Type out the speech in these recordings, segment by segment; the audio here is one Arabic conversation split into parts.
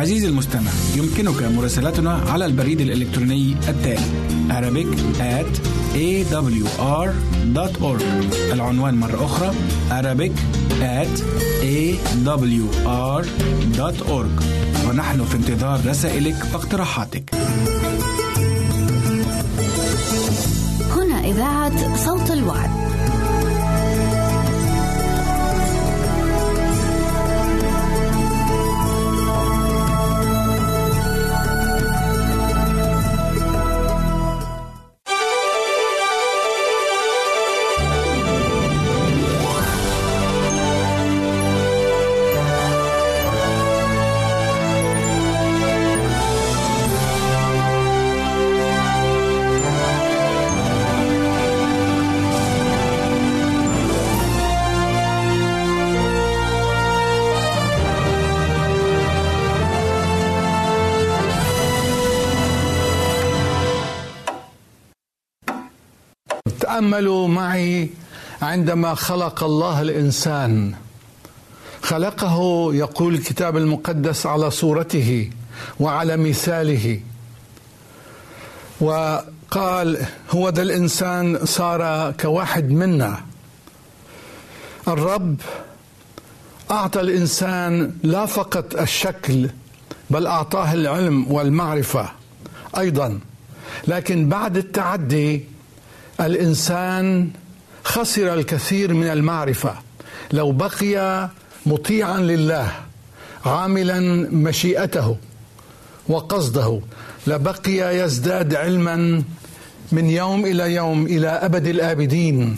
org المستمع يمكنك مراسلتنا على البريد الإلكتروني التالي Arabic at awr.org العنوان مرة أخرى Arabic at awr.org ونحن في انتظار رسائلك واقتراحاتك. هنا إذاعة صوت الوعد. تاملوا معي عندما خلق الله الإنسان. خلقه يقول الكتاب المقدس على صورته وعلى مثاله. وقال هو ذا الإنسان صار كواحد منا. الرب أعطى الإنسان لا فقط الشكل بل أعطاه العلم والمعرفة أيضا. لكن بعد التعدي الإنسان خسر الكثير من المعرفة. لو بقي مطيعا لله عاملا مشيئته وقصده لبقي يزداد علما من يوم إلى يوم إلى أبد الآبدين.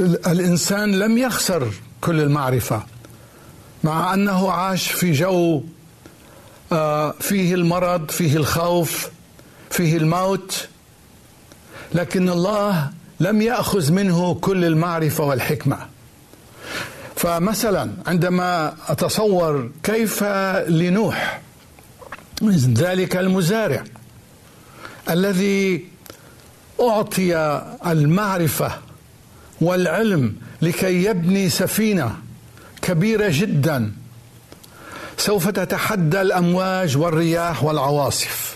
الإنسان لم يخسر كل المعرفة مع أنه عاش في جو آه، فيه المرض فيه الخوف فيه الموت لكن الله لم يأخذ منه كل المعرفة والحكمة. فمثلا عندما أتصور كيف لنوح ذلك المزارع الذي أعطي المعرفة والعلم لكي يبني سفينة كبيرة جدا سوف تتحدى الأمواج والرياح والعواصف.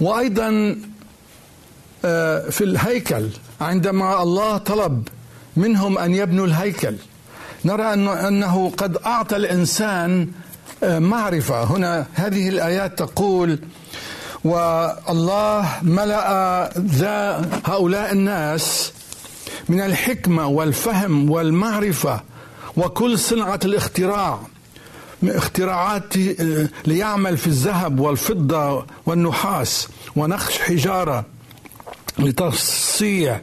وأيضا آه، في الهيكل عندما الله طلب منهم أن يبنوا الهيكل نرى انه قد أعطى الإنسان آه، معرفة. هنا هذه الآيات تقول والله ملأ ذا هؤلاء الناس من الحكمة والفهم والمعرفة وكل صنعة الاختراع اختراعات آه، ليعمل في الذهب والفضة والنحاس ونقش حجارة لتصيع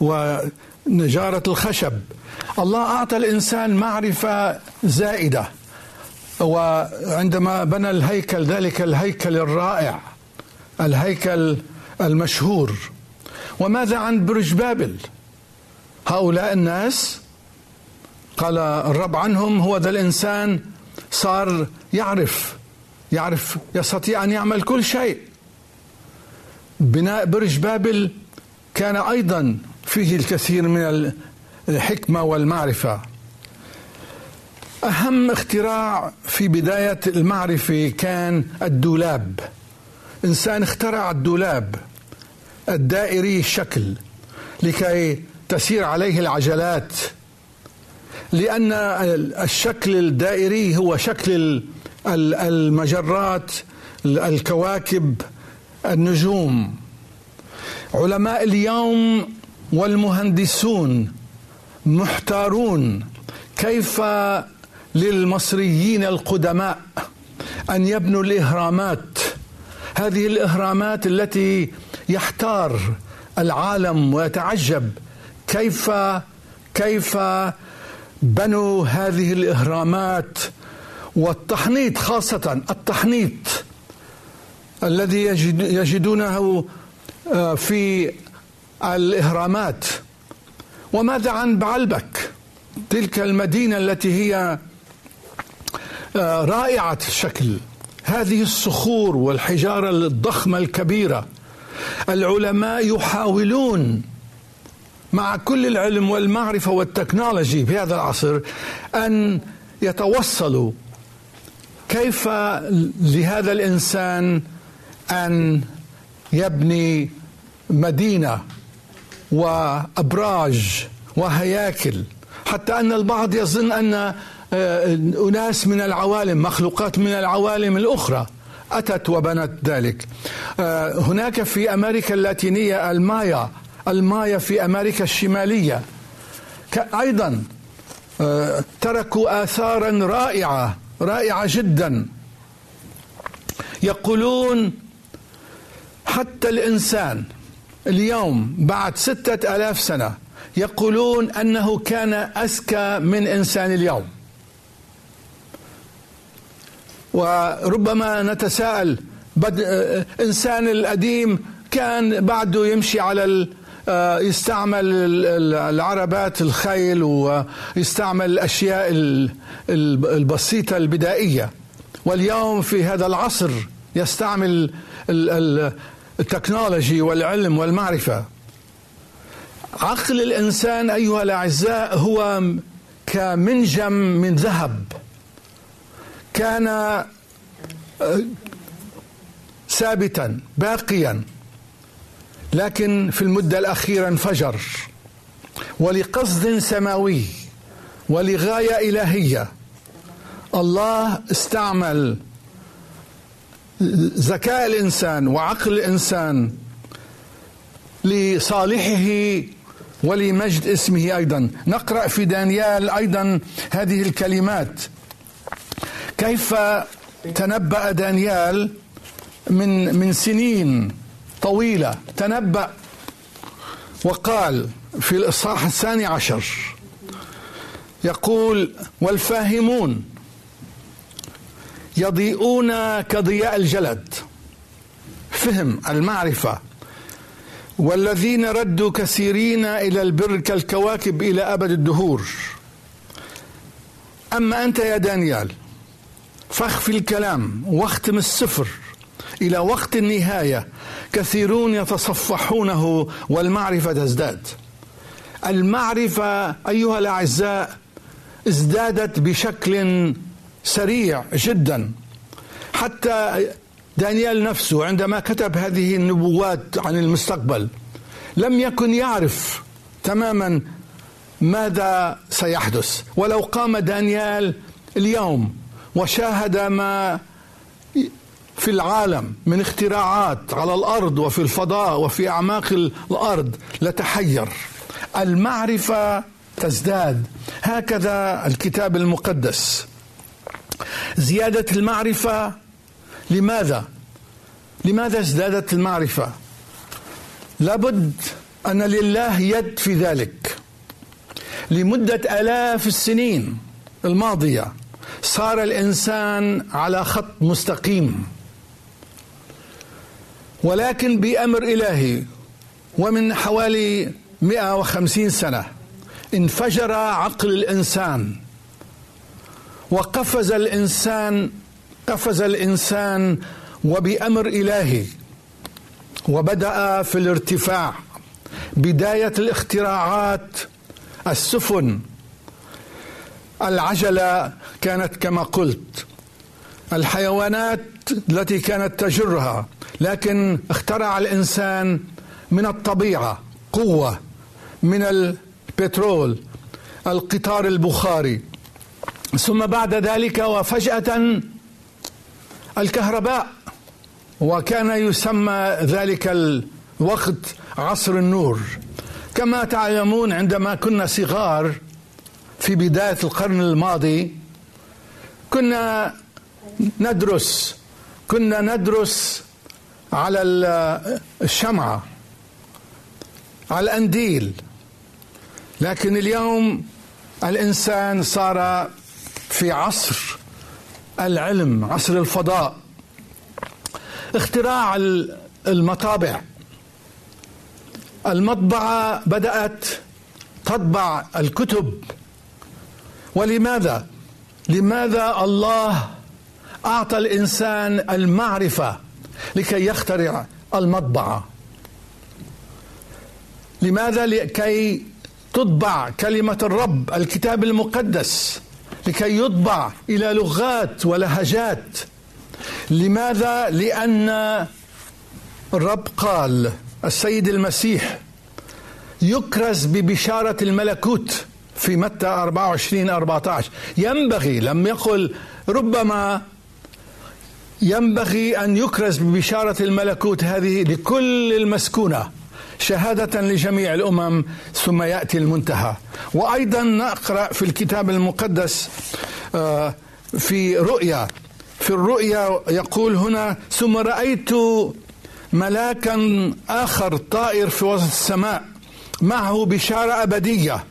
ونجارة الخشب. الله أعطى الإنسان معرفة زائدة وعندما بنى الهيكل ذلك الهيكل الرائع الهيكل المشهور. وماذا عن برج بابل؟ هؤلاء الناس قال الرب عنهم هو ذا الإنسان صار يعرف يعرف يستطيع أن يعمل كل شيء. بناء برج بابل كان أيضا فيه الكثير من الحكمة والمعرفة. أهم اختراع في بداية المعرفة كان الدولاب. إنسان اخترع الدولاب الدائري الشكل لكي تسير عليه العجلات. لأن الشكل الدائري هو شكل المجرات الكواكب النجوم. علماء اليوم والمهندسون محتارون كيف للمصريين القدماء أن يبنوا الإهرامات. هذه الإهرامات التي يحتار العالم ويتعجب كيف كيف بنوا هذه الإهرامات والتحنيط خاصة التحنيط الذي يجد يجدونه آه، في الإهرامات. وماذا عن بعلبك؟ تلك المدينة التي هي آه، رائعة الشكل. هذه الصخور والحجارة الضخمة الكبيرة. العلماء يحاولون مع كل العلم والمعرفة والتكنولوجي في هذا العصر أن يتوصلوا كيف لهذا الإنسان أن يبني مدينة وأبراج وهياكل. حتى أن البعض يظن أن آه، أناس من العوالم مخلوقات من العوالم الأخرى أتت وبنت ذلك. آه، هناك في أمريكا اللاتينية المايا المايا في أمريكا الشمالية. أيضا آه، تركوا اثارا رائعة رائعة جدا. يقولون حتى الإنسان اليوم بعد ستة ألاف سنة يقولون أنه كان أذكى من إنسان اليوم. وربما نتساءل بد... إنسان القديم كان بعده يمشي على آه، يستعمل العربات الخيل ويستعمل الأشياء البسيطة البدائية. واليوم في هذا العصر يستعمل التكنولوجي والعلم والمعرفة. عقل الإنسان أيها الأعزاء هو كمنجم من ذهب. كان آه، ثابتا باقيا. لكن في المدة الأخيرة انفجر. ولقصد سماوي ولغاية إلهية الله استعمل ذكاء الإنسان وعقل الإنسان لصالحه ولمجد اسمه أيضا. نقرأ في دانيال أيضا هذه الكلمات. كيف تنبأ دانيال من من سنين؟ طويلة. تنبأ وقال في الإصحاح الثاني عشر يقول والفاهمون يضيئون كضياء الجلد. فهم المعرفة. والذين ردوا كثيرين إلى البر كالكواكب إلى أبد الدهور. أما أنت يا دانيال فاخفي الكلام واختم السفر. إلى وقت النهاية كثيرون يتصفحونه والمعرفة تزداد. المعرفة أيها الأعزاء ازدادت بشكل سريع جدا. حتى دانيال نفسه عندما كتب هذه النبوات عن المستقبل لم يكن يعرف تماما ماذا سيحدث. ولو قام دانيال اليوم وشاهد ما في العالم من اختراعات على الأرض وفي الفضاء وفي أعماق الأرض لتحير. المعرفة تزداد. هكذا الكتاب المقدس. زيادة المعرفة لماذا؟ لماذا ازدادت المعرفة؟ لابد أن لله يد في ذلك. لمدة آلاف السنين الماضية صار الإنسان على خط مستقيم. ولكن بأمر إلهي ومن حوالي 150 سنة انفجر عقل الإنسان وقفز الإنسان قفز الإنسان وبأمر إلهي وبدأ في الارتفاع بداية الاختراعات السفن العجلة كانت كما قلت الحيوانات التي كانت تجرها لكن اخترع الإنسان من الطبيعة قوة من البترول القطار البخاري. ثم بعد ذلك وفجأة الكهرباء وكان يسمى ذلك الوقت عصر النور. كما تعلمون عندما كنا صغار في بداية القرن الماضي كنا ندرس كنا ندرس على الشمعة على الأنديل. لكن اليوم الإنسان صار في عصر العلم عصر الفضاء. اختراع المطابع. المطبعة بدأت تطبع الكتب. ولماذا؟ لماذا الله أعطى الإنسان المعرفة؟ لكي يخترع المطبعة. لماذا؟ لكي تطبع كلمة الرب الكتاب المقدس. لكي يطبع إلى لغات ولهجات. لماذا؟ لأن الرب قال السيد المسيح يكرز ببشارة الملكوت في متى 24 14 ينبغي لم يقل ربما ينبغي أن يكرز ببشارة الملكوت هذه لكل المسكونة شهادة لجميع الأمم ثم يأتي المنتهى. وأيضا نقرأ في الكتاب المقدس آه، في رؤيا. في الرؤيا يقول هنا ثم رأيت ملاكا آخر طائر في وسط السماء معه بشارة أبدية.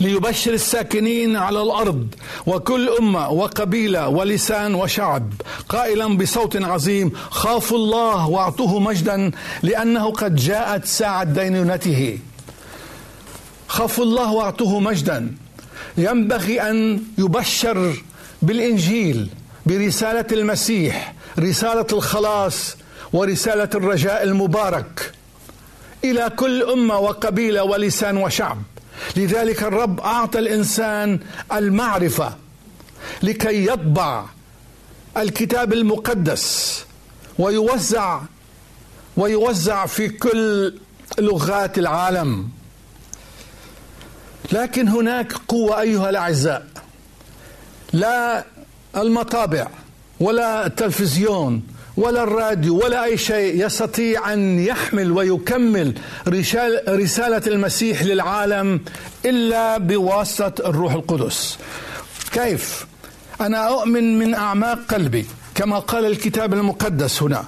ليبشر الساكنين على الأرض وكل أمة وقبيلة ولسان وشعب. قائلا بصوت عظيم خافوا الله واعطوه مجدا لأنه قد جاءت ساعة دينونته. خافوا الله واعطوه مجدا. ينبغي أن يبشر بالإنجيل برسالة المسيح رسالة الخلاص ورسالة الرجاء المبارك إلى كل أمة وقبيلة ولسان وشعب. لذلك الرب أعطى الإنسان المعرفة لكي يطبع الكتاب المقدس ويوزع ويوزع في كل لغات العالم. لكن هناك قوة أيها الأعزاء لا المطابع ولا التلفزيون ولا الراديو ولا أي شيء يستطيع أن يحمل ويكمل رسالة المسيح للعالم إلا بواسطة الروح القدس. كيف؟ أنا أؤمن من أعماق قلبي كما قال الكتاب المقدس هنا.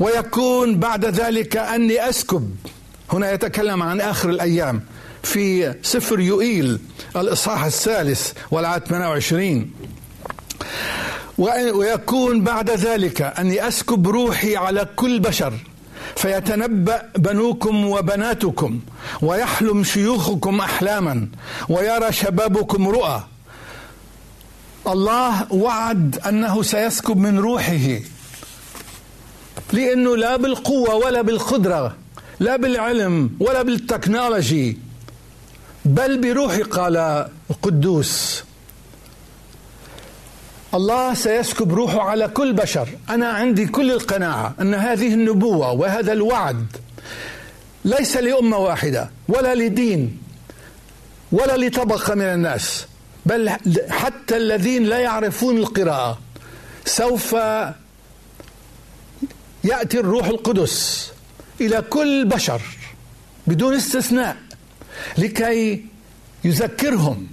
ويكون بعد ذلك أني أسكب. هنا يتكلم عن آخر الأيام. في سفر يوئيل الإصحاح الثالث والعدد 28 ويكون بعد ذلك أني أسكب روحي على كل بشر فيتنبأ بنوكم وبناتكم ويحلم شيوخكم أحلاما ويرى شبابكم رؤى. الله وعد أنه سيسكب من روحه. لأنه لا بالقوة ولا بالقدرة لا بالعلم ولا بالتكنولوجي بل بروحي قال القدوس. الله سيسكب روحه على كل بشر. أنا عندي كل القناعة أن هذه النبوة وهذا الوعد ليس لأمة واحدة ولا لدين ولا لطبقة من الناس بل حتى الذين لا يعرفون القراءة سوف يأتي الروح القدس إلى كل بشر بدون استثناء لكي يذكرهم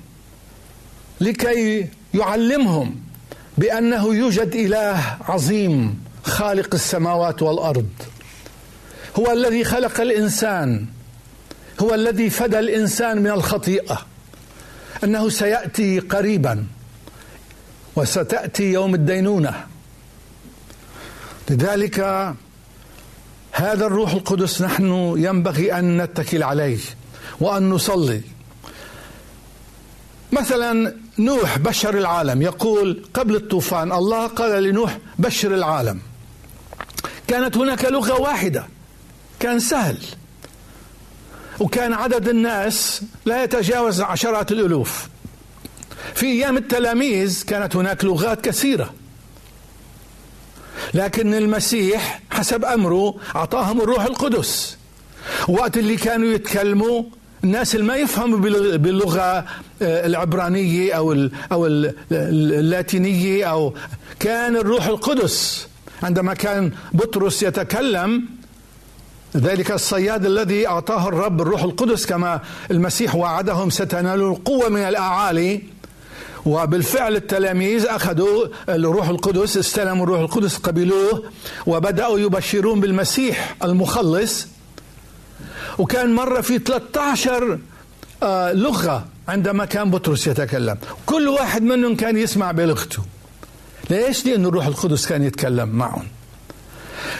لكي يعلمهم. بأنه يوجد إله عظيم خالق السماوات والأرض. هو الذي خلق الإنسان. هو الذي فدى الإنسان من الخطيئة. أنه سيأتي قريبا وستأتي يوم الدينونة. لذلك هذا الروح القدس نحن ينبغي أن نتكل عليه وأن نصلي. مثلا نوح بشر العالم. يقول قبل الطوفان الله قال لنوح بشر العالم. كانت هناك لغة واحدة. كان سهل. وكان عدد الناس لا يتجاوز عشرات الألوف. في أيام التلاميذ كانت هناك لغات كثيرة. لكن المسيح حسب أمره أعطاهم الروح القدس. وقت اللي كانوا يتكلموا الناس اللي ما يفهموا باللغة آه، العبرانية أو أو اللاتينية أو كان الروح القدس. عندما كان بطرس يتكلم ذلك الصياد الذي أعطاه الرب الروح القدس كما المسيح وعدهم ستنالوا القوة من الأعالي. وبالفعل التلاميذ أخذوا الروح القدس استلموا الروح القدس قبلوه وبدأوا يبشرون بالمسيح المخلص. وكان مرة في 13 آه، لغة عندما كان بطرس يتكلم. كل واحد منهم كان يسمع بلغته. ليش؟ لأن الروح القدس كان يتكلم معهم.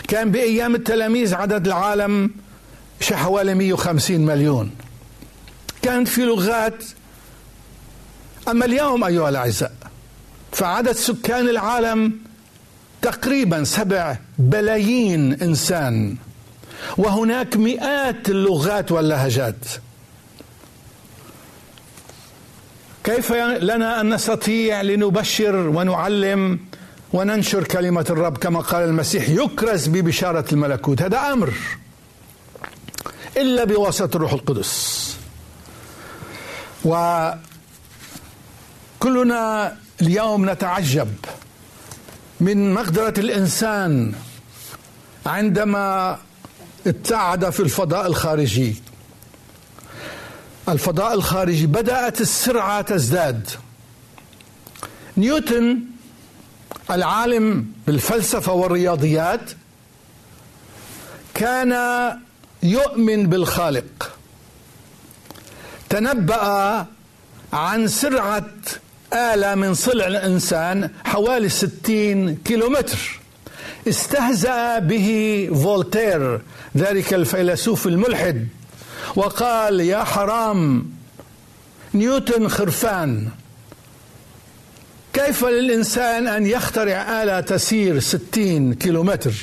كان بأيام التلاميذ عدد العالم حوالي 150 مليون. كانت في لغات. أما اليوم أيها الأعزاء فعدد سكان العالم تقريبا سبع بلايين إنسان. وهناك مئات اللغات واللهجات. كيف لنا أن نستطيع لنبشر ونعلم وننشر كلمة الرب كما قال المسيح يكرز ببشارة الملكوت. هذا أمر. إلا بواسطة الروح القدس. وكلنا اليوم نتعجب من مقدرة الإنسان عندما ابتعد في الفضاء الخارجي. الفضاء الخارجي بدأت السرعة تزداد. نيوتن العالم بالفلسفة والرياضيات كان يؤمن بالخالق. تنبأ عن سرعة آلة من صلع الإنسان حوالي ستين كيلومتر. استهزأ به فولتير ذلك الفيلسوف الملحد وقال يا حرام نيوتن خرفان كيف للإنسان أن يخترع آلة تسير ستين كيلومتر؟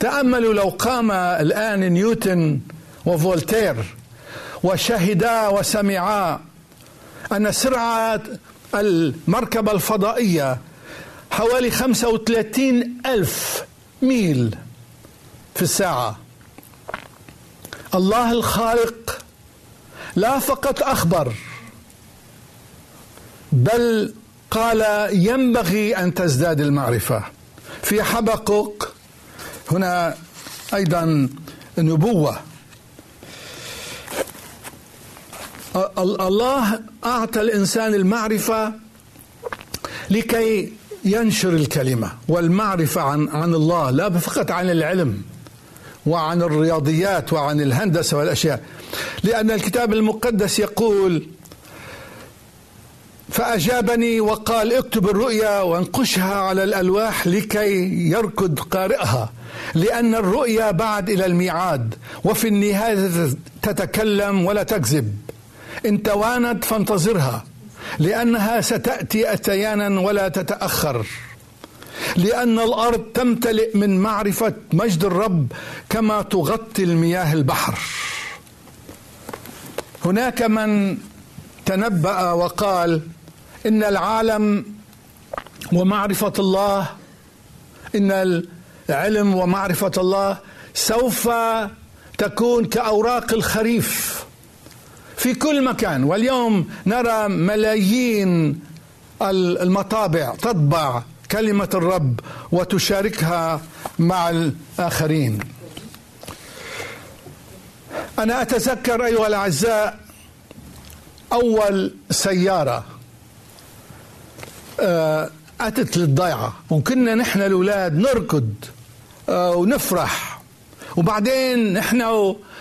تأملوا لو قام الآن نيوتن وفولتير وشهدا وسمعا أن سرعة المركبة الفضائية حوالي 35 ألف ميل في الساعة. الله الخالق لا فقط أخبر بل قال ينبغي أن تزداد المعرفة. في حبقق هنا أيضا نبوة. الله أعطى الإنسان المعرفة لكي ينشر الكلمة والمعرفة عن عن الله لا فقط عن العلم. وعن الرياضيات وعن الهندسة والأشياء. لأن الكتاب المقدس يقول فأجابني وقال اكتب الرؤيا وانقشها على الألواح لكي يركض قارئها لأن الرؤيا بعد إلى الميعاد وفي النهاية تتكلم ولا تكذب. إن توانت فانتظرها لأنها ستأتي أتيانا ولا تتأخر. لأن الأرض تمتلئ من معرفة مجد الرب كما تغطي المياه البحر. هناك من تنبأ وقال إن العالم ومعرفة الله إن العلم ومعرفة الله سوف تكون كأوراق الخريف في كل مكان. واليوم نرى ملايين المطابع تطبع كلمة الرب وتشاركها مع الآخرين. أنا أتذكر أيها الأعزاء أول سيارة آه، أتت للضيعة. وكنا نحن الأولاد نركض آه، ونفرح. وبعدين نحن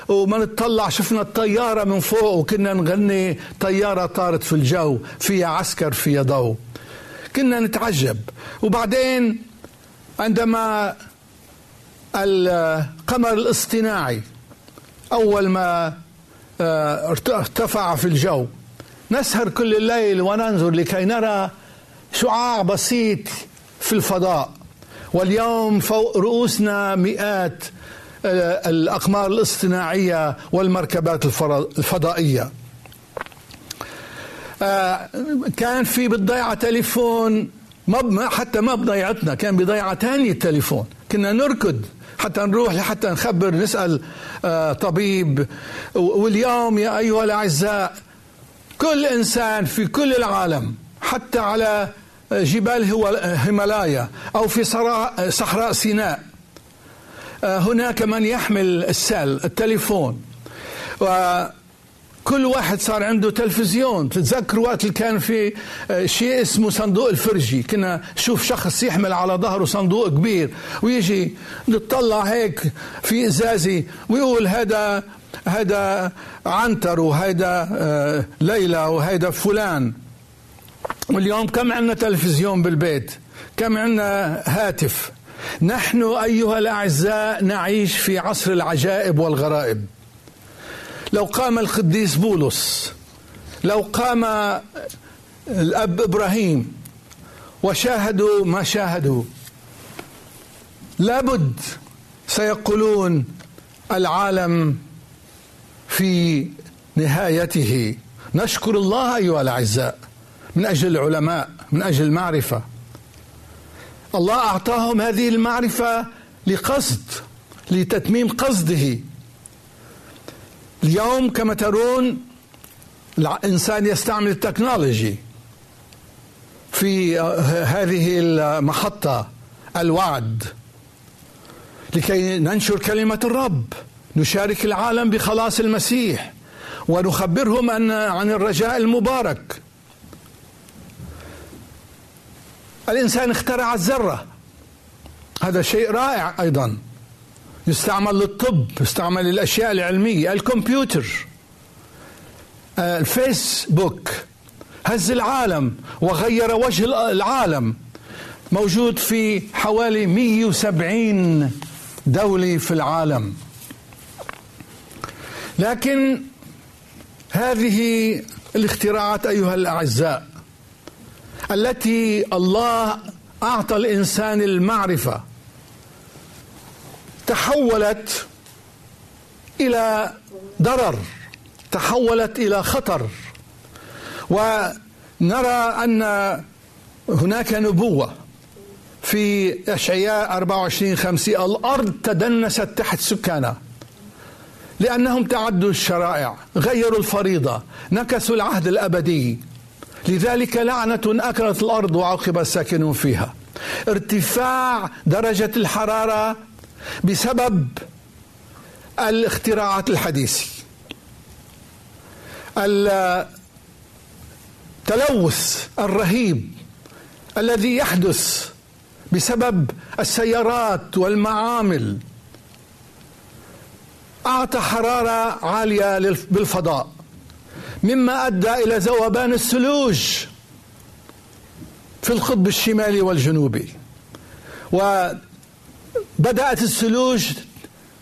وما نطلع شفنا الطيارة من فوق وكنا نغني طيارة طارت في الجو فيها عسكر فيها ضوء. كنا نتعجب. وبعدين عندما القمر الاصطناعي أول ما آه، ارتفع في الجو نسهر كل الليل وننظر لكي نرى شعاع بسيط في الفضاء. واليوم فوق رؤوسنا مئات آه، الأقمار الاصطناعية والمركبات الفضائية. كان في بالضيعة تليفون. ما حتى ما بضيعتنا كان بضيعة تانية التليفون كنا نركض حتى نروح لحتى نخبر نسأل آه، طبيب. واليوم يا أيها الأعزاء كل إنسان في كل العالم حتى على جبال هيمالايا أو في صحراء سيناء آه، هناك من يحمل السل التليفون. كل واحد صار عنده تلفزيون. تتذكر وقت اللي كان في آه، شيء اسمه صندوق الفرجي. كنا نشوف شخص يحمل على ظهره صندوق كبير ويجي نطلع هيك في إزازي ويقول هذا هذا عنتر وهذا آه، ليلى وهذا فلان. واليوم كم عندنا تلفزيون بالبيت؟ كم عندنا هاتف؟ نحن أيها الأعزاء نعيش في عصر العجائب والغرائب. لو قام القديس بولس لو قام الأب إبراهيم وشاهدوا ما شاهدوا لابد سيقولون العالم في نهايته. نشكر الله أيها الأعزاء من أجل العلماء من أجل المعرفة. الله أعطاهم هذه المعرفة لقصد لتتميم قصده. اليوم كما ترون الإنسان يستعمل التكنولوجي في هذه المحطة الوعد لكي ننشر كلمة الرب نشارك العالم بخلاص المسيح ونخبرهم أن عن الرجاء المبارك. الإنسان اخترع الذرة. هذا شيء رائع أيضا. يستعمل للطب يستعمل للأشياء العلمية الكمبيوتر الفيسبوك هز العالم وغير وجه العالم. موجود في حوالي 170 دولة في العالم. لكن هذه الاختراعات أيها الأعزاء التي الله أعطى الإنسان المعرفة تحولت إلى ضرر تحولت إلى خطر. ونرى أن هناك نبوة في أشعياء 24 50 الأرض تدنست تحت سكانها لأنهم تعدوا الشرائع غيروا الفريضة نكسوا العهد الأبدي. لذلك لعنة أكلت الأرض وعقب الساكنون فيها. ارتفاع درجة الحرارة بسبب الاختراعات الحديثة. التلوث الرهيب الذي يحدث بسبب السيارات والمعامل أعطى حرارة عالية بالفضاء مما أدى إلى ذوبان الثلوج في القطب الشمالي والجنوبي. وبدأت الثلوج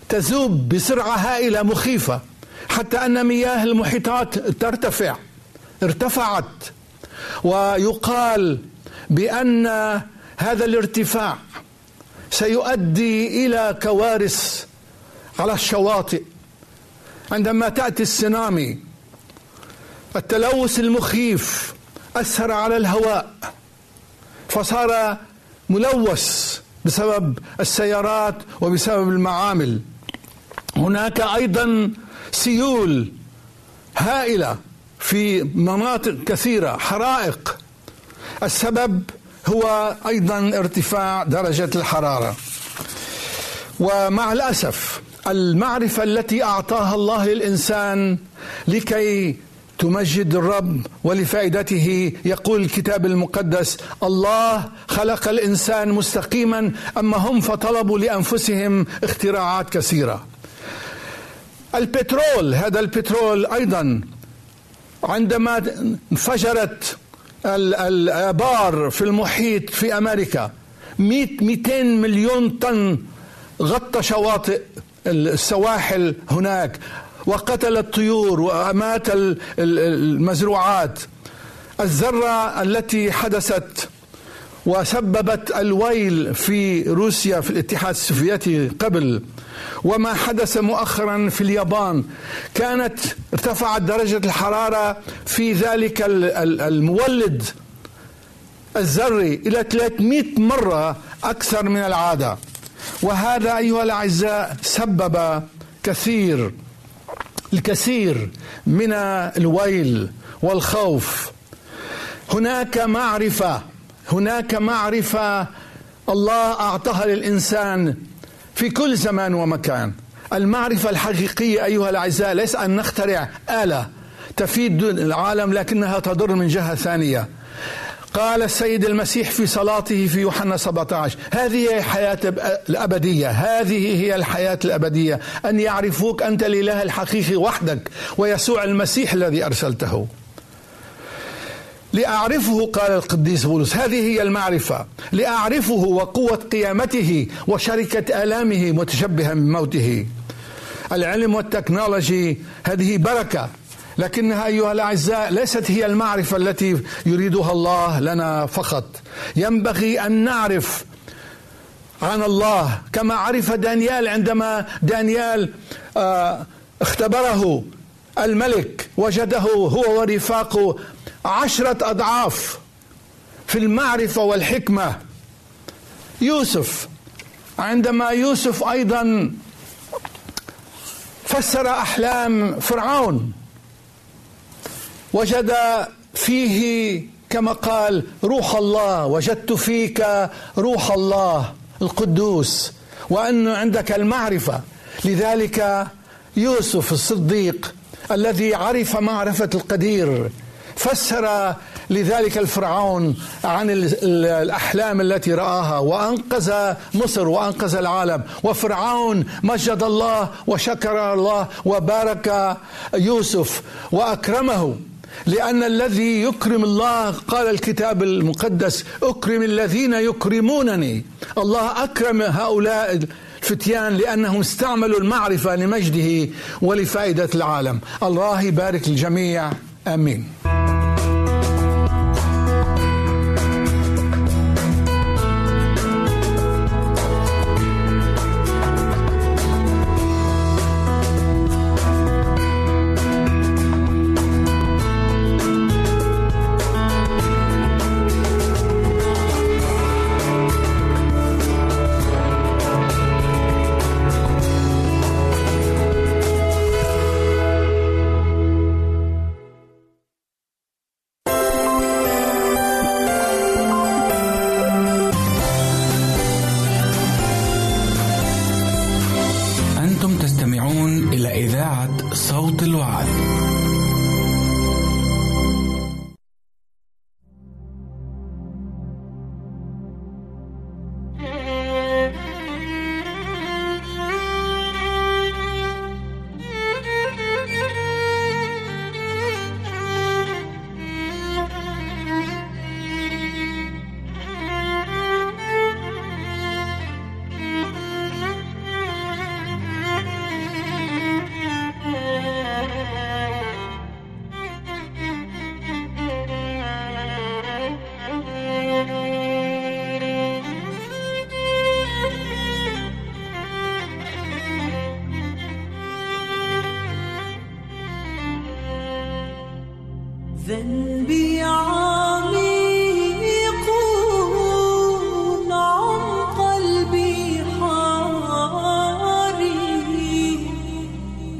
تذوب بسرعة هائلة مخيفة حتى أن مياه المحيطات ترتفع ارتفعت. ويقال بأن هذا الارتفاع سيؤدي إلى كوارث على الشواطئ. عندما تأتي السنامي التلوث المخيف أثر على الهواء فصار ملوث. بسبب السيارات وبسبب المعامل. هناك أيضا سيول هائلة في مناطق كثيرة حرائق. السبب هو أيضا ارتفاع درجة الحرارة. ومع الأسف المعرفة التي أعطاها الله للإنسان لكي تمجد الرب ولفائدته. يقول الكتاب المقدس الله خلق الإنسان مستقيما اما هم فطلبوا لأنفسهم اختراعات كثيرة. البترول هذا البترول أيضا عندما انفجرت الآبار في المحيط في أمريكا 100 200 مليون طن غطى شواطئ السواحل هناك. وقتل الطيور وأمات المزروعات. الذرة التي حدثت وسببت الويل في روسيا في الاتحاد السوفيتي قبل. وما حدث مؤخرا في اليابان. كانت ارتفعت درجة الحرارة في ذلك المولد الذري إلى 300 مرة أكثر من العادة. وهذا أيها الأعزاء سبب كثير الكثير من الويل والخوف. هناك معرفة هناك معرفة الله أعطاها للإنسان في كل زمان ومكان. المعرفة الحقيقية أيها الأعزاء ليس أن نخترع آلة تفيد العالم لكنها تضر من جهة ثانية. قال السيد المسيح في صلاته في يوحنا 17 هذه هي الحياة الأبدية هذه هي الحياة الأبدية أن يعرفوك أنت الإله الحقيقي وحدك ويسوع المسيح الذي أرسلته. لأعرفه قال القديس بولس هذه هي المعرفة. لأعرفه وقوة قيامته وشركة آلامه متشبها بموته العلم والتكنولوجي هذه بركة. لكنها أيها الأعزاء ليست هي المعرفة التي يريدها الله لنا فقط. ينبغي أن نعرف عن الله كما عرف دانيال عندما دانيال آه، اختبره الملك وجده هو ورفاقه عشرة أضعاف في المعرفة والحكمة. يوسف عندما يوسف أيضا فسر أحلام فرعون وجد فيه كما قال روح الله وجدت فيك روح الله القدوس وأن عندك المعرفة. لذلك يوسف الصديق الذي عرف معرفة القدير فسر لذلك الفرعون عن الأحلام التي رآها وأنقذ مصر وأنقذ العالم. وفرعون مجد الله وشكر الله وبارك يوسف وأكرمه. لأن الذي يكرم الله قال الكتاب المقدس أكرم الذين يكرمونني. الله أكرم هؤلاء الفتيان لأنهم استعملوا المعرفة لمجده ولفائدة العالم. الله يبارك الجميع آمين.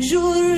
如。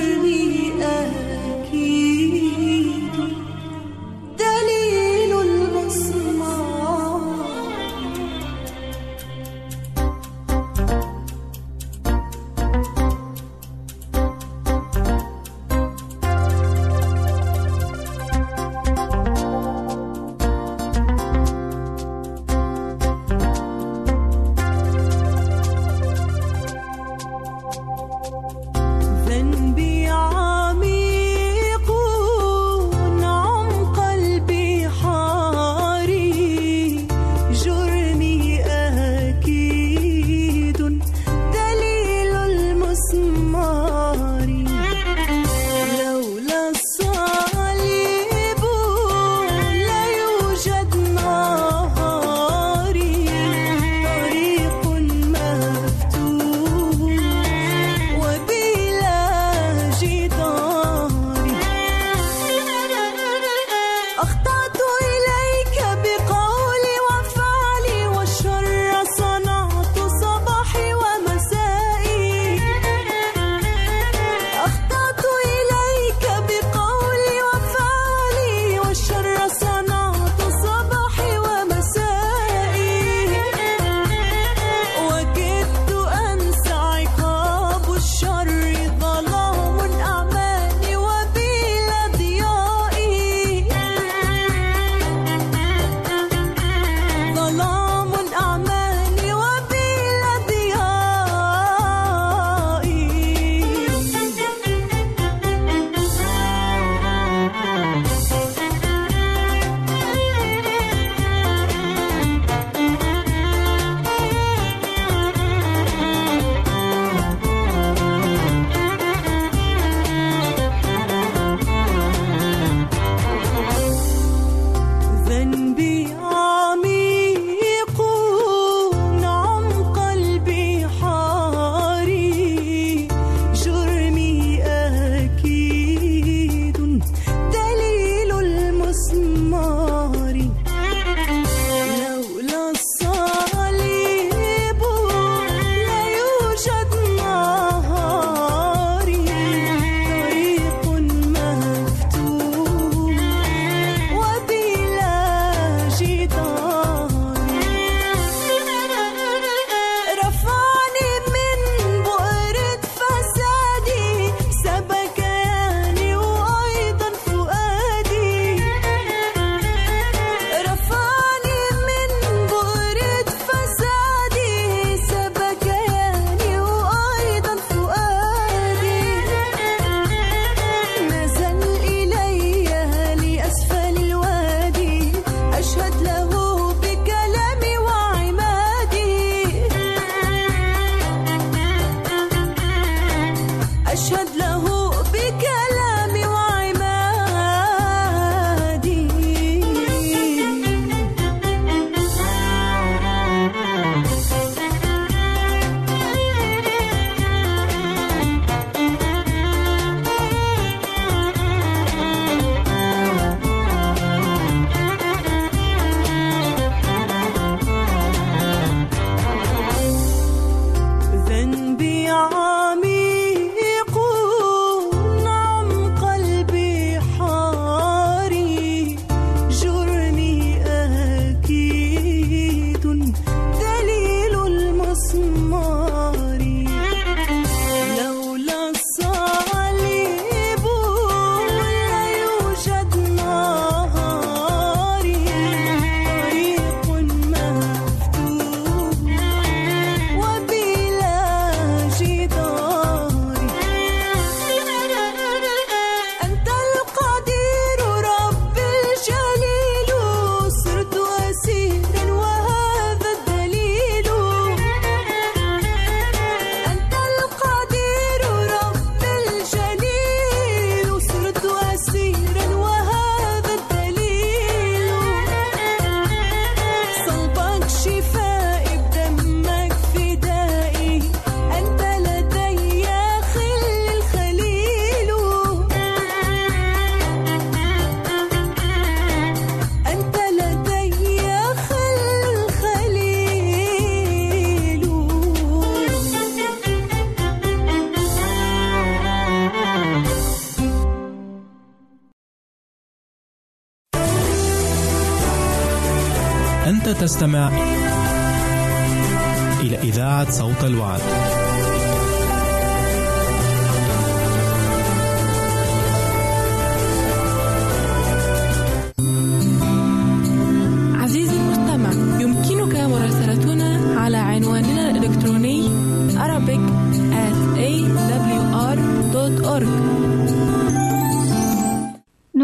تستمع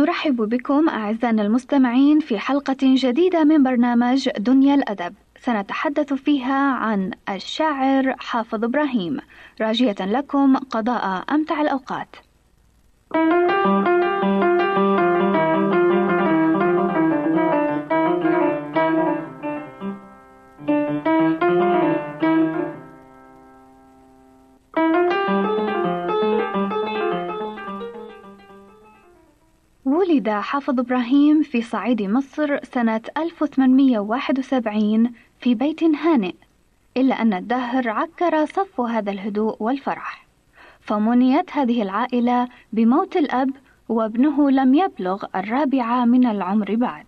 نرحب بكم أعزائنا المستمعين في حلقة جديدة من برنامج دنيا الأدب. سنتحدث فيها عن الشاعر حافظ إبراهيم. راجية لكم قضاء أمتع الأوقات. ولد حافظ إبراهيم في صعيد مصر سنة 1871 في بيت هانئ إلا أن الدهر عكر صف هذا الهدوء والفرح. فمنيت هذه العائلة بموت الأب وابنه لم يبلغ الرابعة من العمر بعد.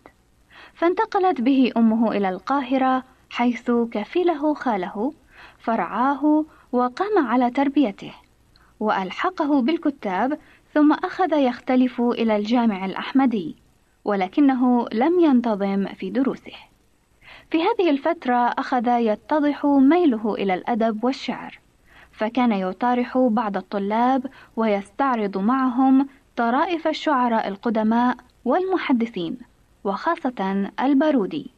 فانتقلت به أمه إلى القاهرة حيث كفله خاله فرعاه وقام على تربيته وألحقه بالكتاب ثم أخذ يختلف إلى الجامع الأحمدي ولكنه لم ينتظم في دروسه. في هذه الفترة أخذ يتضح ميله إلى الأدب والشعر فكان يطارح بعض الطلاب ويستعرض معهم طرائف الشعراء القدماء والمحدثين وخاصة البارودي.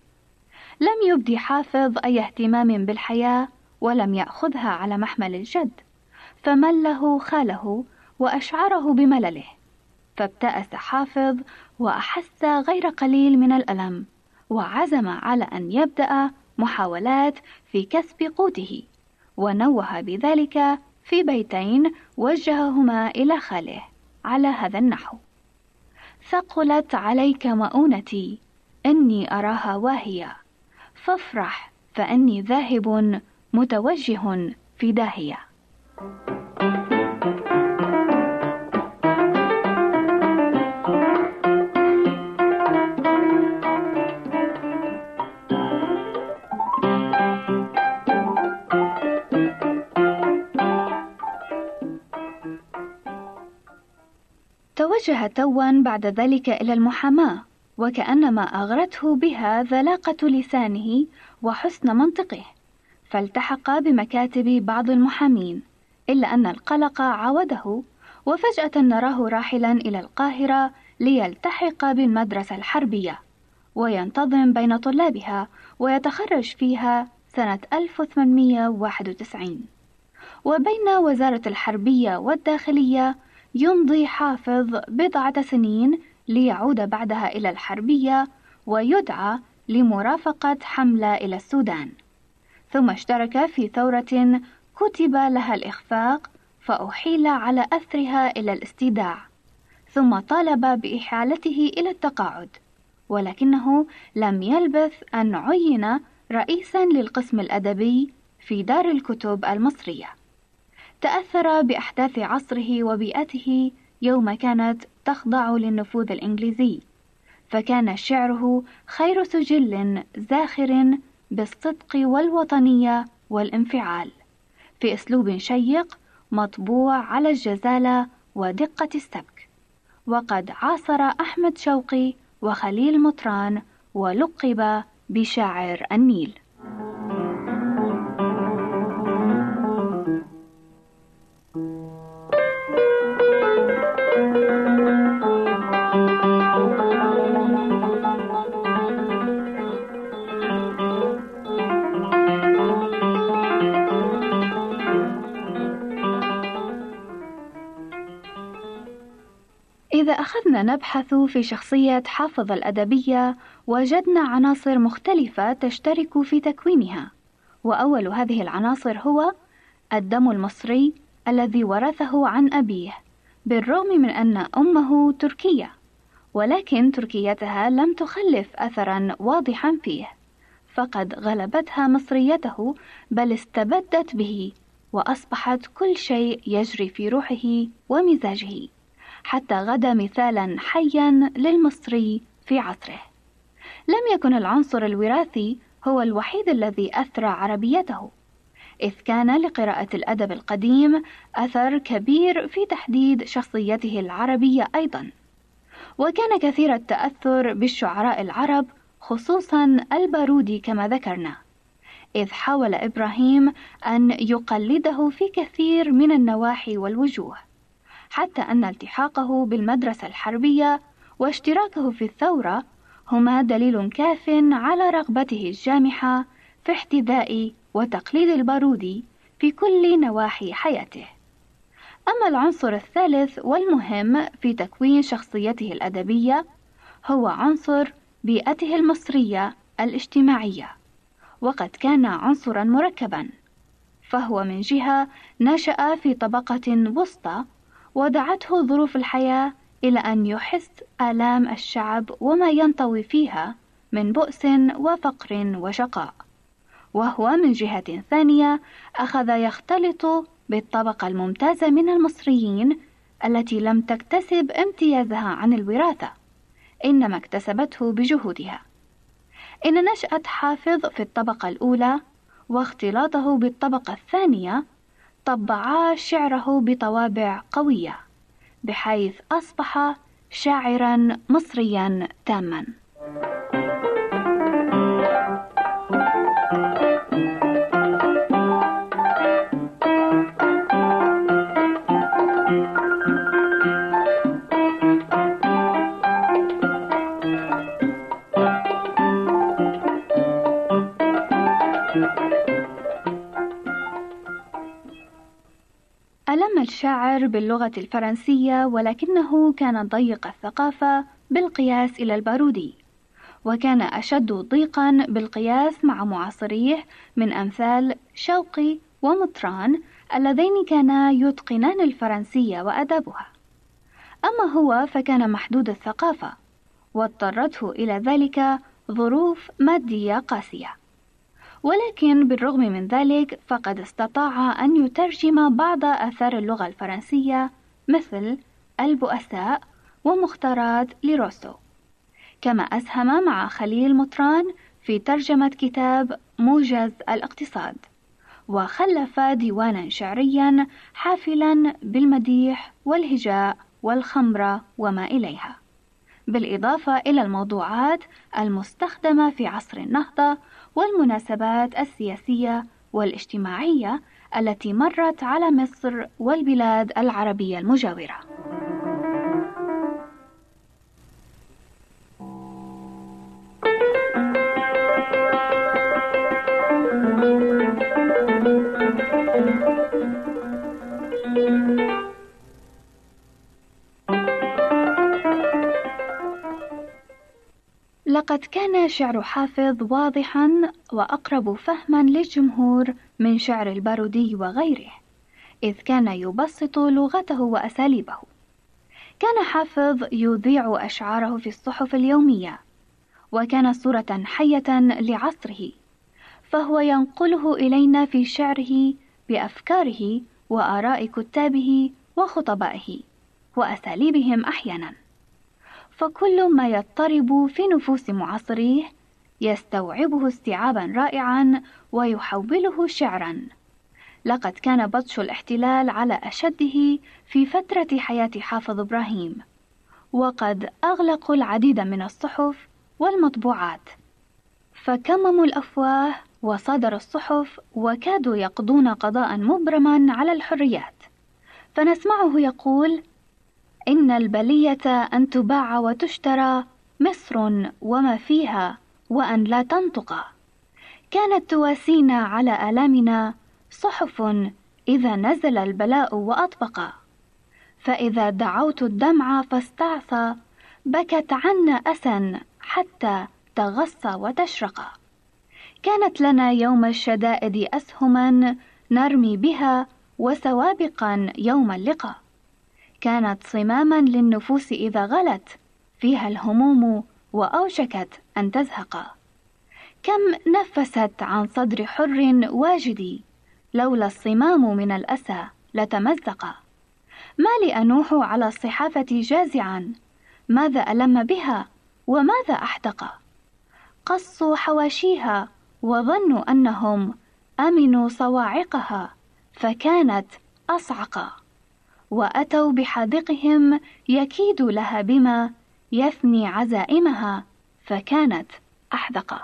لم يبدي حافظ أي اهتمام بالحياة ولم يأخذها على محمل الجد فمله خاله وأشعره بملله فابتأس حافظ وأحس غير قليل من الألم وعزم على أن يبدأ محاولات في كسب قوته ونوه بذلك في بيتين وجههما إلى خاله على هذا النحو. ثقلت عليك مؤونتي إني أراها واهية فافرح فإني ذاهب متوجه في داهية. توجه توا بعد ذلك إلى المحاماة وكأنما أغرته بها ذلاقة لسانه وحسن منطقه فالتحق بمكاتب بعض المحامين إلا أن القلق عوده وفجأة نراه راحلا إلى القاهرة ليلتحق بالمدرسة الحربية وينتظم بين طلابها ويتخرج فيها سنة 1891 وبين وزارة الحربية والداخلية يمضي حافظ بضعة سنين ليعود بعدها إلى الحربية ويدعى لمرافقة حملة إلى السودان. ثم اشترك في ثورة كتب لها الإخفاق فأحيل على أثرها إلى الاستيداع ثم طالب بإحالته إلى التقاعد ولكنه لم يلبث أن عين رئيسا للقسم الأدبي في دار الكتب المصرية. تأثر بأحداث عصره وبيئته يوم كانت تخضع للنفوذ الإنجليزي فكان شعره خير سجل زاخر بالصدق والوطنية والانفعال في أسلوب شيق مطبوع على الجزالة ودقة السبك. وقد عاصر أحمد شوقي وخليل مطران ولقب بشاعر النيل. أخذنا نبحث في شخصية حافظ الأدبية وجدنا عناصر مختلفة تشترك في تكوينها، وأول هذه العناصر هو الدم المصري الذي ورثه عن أبيه، بالرغم من أن أمه تركية، ولكن تركيتها لم تخلف أثرا واضحا فيه، فقد غلبتها مصريته بل استبدت به، وأصبحت كل شيء يجري في روحه ومزاجه. حتى غدا مثالا حيا للمصري في عصره. لم يكن العنصر الوراثي هو الوحيد الذي اثرى عربيته إذ كان لقراءة الأدب القديم أثر كبير في تحديد شخصيته العربية أيضا. وكان كثير التأثر بالشعراء العرب خصوصا البارودي كما ذكرنا إذ حاول إبراهيم أن يقلده في كثير من النواحي والوجوه. حتى أن التحاقه بالمدرسة الحربية واشتراكه في الثورة هما دليل كاف على رغبته الجامحة في احتذاء وتقليد البارودي في كل نواحي حياته. أما العنصر الثالث والمهم في تكوين شخصيته الأدبية هو عنصر بيئته المصرية الاجتماعية، وقد كان عنصرا مركبا، فهو من جهة نشأ في طبقة وسطى ودعته ظروف الحياة إلى أن يحس آلام الشعب وما ينطوي فيها من بؤس وفقر وشقاء. وهو من جهة ثانية أخذ يختلط بالطبقة الممتازة من المصريين التي لم تكتسب امتيازها عن الوراثة إنما اكتسبته بجهودها. إن نشأة حافظ في الطبقة الأولى واختلاطه بالطبقة الثانية طبعا شعره بطوابع قوية بحيث أصبح شاعرا مصريا تاما. الشاعر باللغة الفرنسية ولكنه كان ضيق الثقافة بالقياس إلى البارودي وكان أشد ضيقا بالقياس مع معاصريه من أمثال شوقي ومطران اللذين كانا يتقنان الفرنسية وأدابها. أما هو فكان محدود الثقافة واضطرته إلى ذلك ظروف مادية قاسية. ولكن بالرغم من ذلك فقد استطاع أن يترجم بعض آثار اللغة الفرنسية مثل البؤساء ومختارات لروسو كما أسهم مع خليل مطران في ترجمة كتاب موجز الاقتصاد. وخلف ديوانا شعريا حافلا بالمديح والهجاء والخمرة وما إليها. بالإضافة إلى الموضوعات المستخدمة في عصر النهضة والمناسبات السياسية والاجتماعية التي مرت على مصر والبلاد العربية المجاورة. لقد كان شعر حافظ واضحا وأقرب فهما للجمهور من شعر البارودي وغيره إذ كان يبسط لغته وأساليبه. كان حافظ يذيع أشعاره في الصحف اليومية وكان صورة حية لعصره فهو ينقله إلينا في شعره بأفكاره وآراء كتابه وخطبائه وأساليبهم أحيانا. فكل ما يضطرب في نفوس معاصريه يستوعبه استيعابا رائعا ويحوله شعرا. لقد كان بطش الاحتلال على أشده في فترة حياة حافظ إبراهيم وقد أغلقوا العديد من الصحف والمطبوعات. فكمموا الأفواه وصادر الصحف وكادوا يقضون قضاء مبرما على الحريات. فنسمعه يقول إن البلية أن تباع وتشترى مصر وما فيها وأن لا تنطق. كانت تواسينا على آلامنا صحف إذا نزل البلاء وأطبق. فإذا دعوت الدمع فاستعصى بكت عنا أسا حتى تغصى وتشرق. كانت لنا يوم الشدائد أسهما نرمي بها وسوابقا يوم اللقاء. كانت صماما للنفوس إذا غلت فيها الهموم وأوشكت أن تزهق. كم نفست عن صدر حر واجدي لولا الصمام من الأسى لتمزق. ما لي أنوح على الصحافة جازعا ماذا ألم بها وماذا أحدق قصوا حواشيها وظنوا أنهم أمنوا صواعقها فكانت أصعق. وأتوا بحاذقهم يكيد لها بما يثني عزائمها فكانت أحذق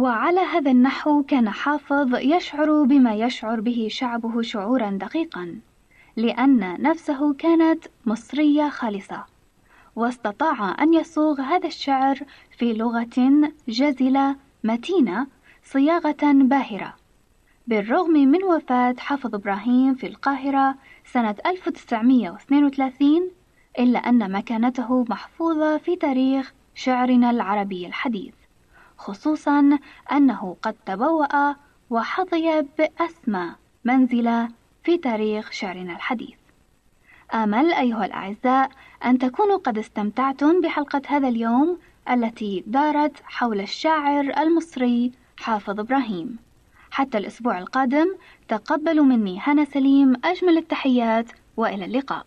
وعلى هذا النحو كان حافظ يشعر بما يشعر به شعبه شعورا دقيقا لأن نفسه كانت مصرية خالصة واستطاع أن يصوغ هذا الشعر في لغة جزلة متينة صياغة باهرة. بالرغم من وفاة حافظ إبراهيم في القاهرة سنة 1932 إلا أن مكانته محفوظة في تاريخ شعرنا العربي الحديث. خصوصا أنه قد تبوأ وحظي بأسمى منزلة في تاريخ شعرنا الحديث. آمل أيها الأعزاء أن تكونوا قد استمتعتم بحلقة هذا اليوم التي دارت حول الشاعر المصري حافظ إبراهيم. حتى الأسبوع القادم تقبلوا مني هنا سليم أجمل التحيات وإلى اللقاء.